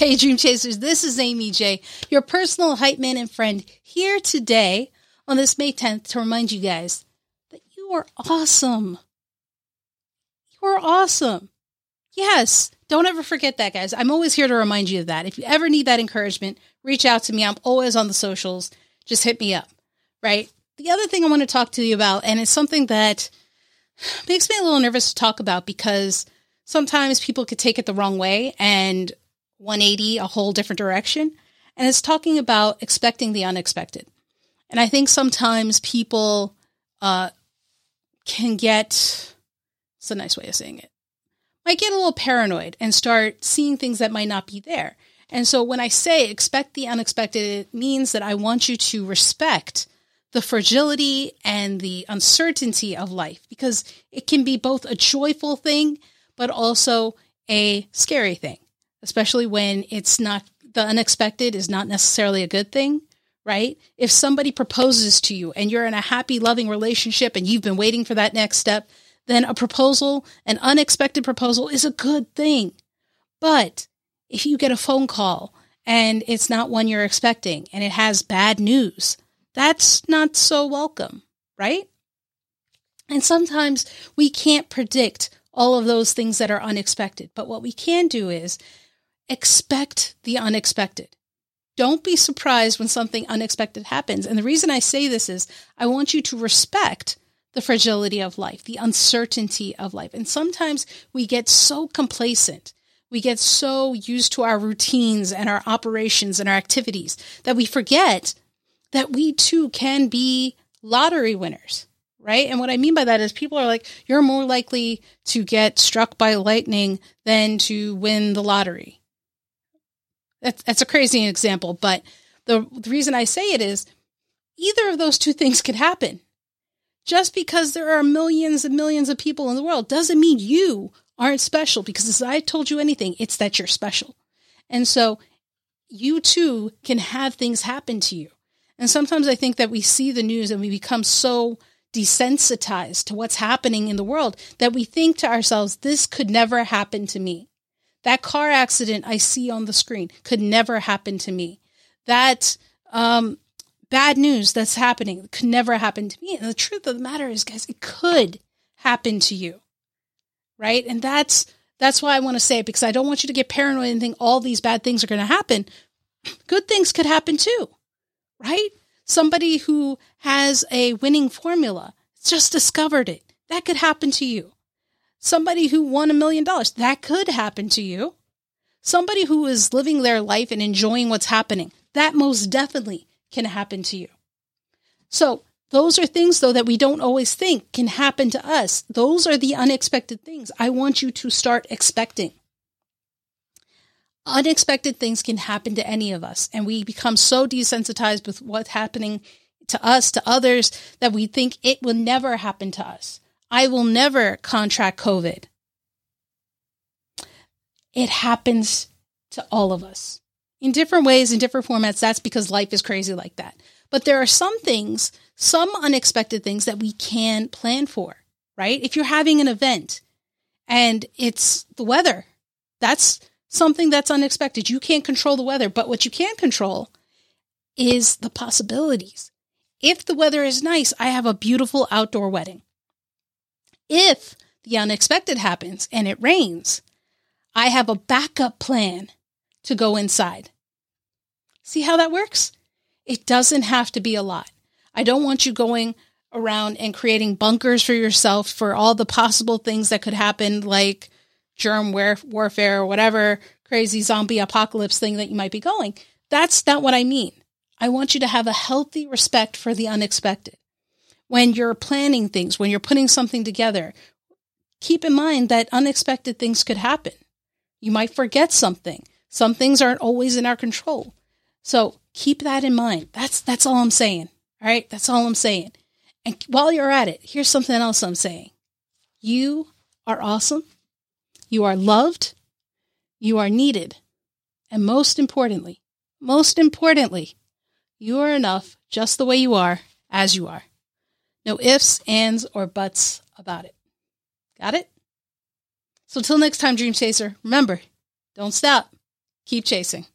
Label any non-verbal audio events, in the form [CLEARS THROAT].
Hey, Dream Chasers, this is Amy J, your personal hype man and friend, here today on this May 10th to remind you guys that you are awesome. You are awesome. Yes, don't ever forget that, guys. I'm always here to remind you of that. If you ever need that encouragement, reach out to me. I'm always on the socials. Just hit me up, right? The other thing I want to talk to you about, and it's something that makes me a little nervous to talk about because sometimes people could take it the wrong way and 180 a whole different direction. And it's talking about expecting the unexpected. And I think sometimes people uh, can get, it's a nice way of saying it, might get a little paranoid and start seeing things that might not be there. And so when I say expect the unexpected, it means that I want you to respect the fragility and the uncertainty of life because it can be both a joyful thing, but also a scary thing especially when it's not the unexpected is not necessarily a good thing, right? If somebody proposes to you and you're in a happy, loving relationship and you've been waiting for that next step, then a proposal, an unexpected proposal, is a good thing. But if you get a phone call and it's not one you're expecting and it has bad news, that's not so welcome, right? And sometimes we can't predict all of those things that are unexpected. But what we can do is expect the unexpected. Don't be surprised when something unexpected happens. And the reason I say this is I want you to respect the fragility of life, the uncertainty of life. And sometimes we get so complacent. We get so used to our routines and our operations and our activities that we forget that we too can be lottery winners, right? And what I mean by that is people are like, you're more likely to get struck by lightning than to win the lottery. That's, that's a crazy example, but the, the reason I say it is either of those two things could happen. Just because there are millions and millions of people in the world doesn't mean you aren't special because as I told you anything, it's that you're special. And so you too can have things happen to you. And sometimes I think that we see the news and we become so desensitized to what's happening in the world that we think to ourselves, this could never happen to me. That car accident I see on the screen could never happen to me. That um, bad news that's happening could never happen to me. And the truth of the matter is, guys, it could happen to you, right? And that's that's why I want to say it because I don't want you to get paranoid and think all these bad things are going to happen. [CLEARS THROAT] Good things could happen too, right? Somebody who has a winning formula just discovered it. That could happen to you. Somebody who won a million dollars, that could happen to you. Somebody who is living their life and enjoying what's happening, that most definitely can happen to you. So, those are things, though, that we don't always think can happen to us. Those are the unexpected things I want you to start expecting. Unexpected things can happen to any of us, and we become so desensitized with what's happening to us, to others, that we think it will never happen to us. I will never contract COVID. It happens to all of us in different ways, in different formats. That's because life is crazy like that. But there are some things, some unexpected things that we can plan for, right? If you're having an event and it's the weather, that's something that's unexpected. You can't control the weather, but what you can control is the possibilities. If the weather is nice, I have a beautiful outdoor wedding if the unexpected happens and it rains, I have a backup plan to go inside. See how that works? It doesn't have to be a lot. I don't want you going around and creating bunkers for yourself for all the possible things that could happen, like germ warfare or whatever crazy zombie apocalypse thing that you might be going. That's not what I mean. I want you to have a healthy respect for the unexpected when you're planning things, when you're putting something together, keep in mind that unexpected things could happen. You might forget something. Some things aren't always in our control. So keep that in mind. That's that's all I'm saying. All right? That's all I'm saying. And while you're at it, here's something else I'm saying. You are awesome. You are loved. You are needed. And most importantly, most importantly, you are enough just the way you are as you are. No ifs, ands, or buts about it. Got it? So till next time, Dream Chaser, remember, don't stop. Keep chasing.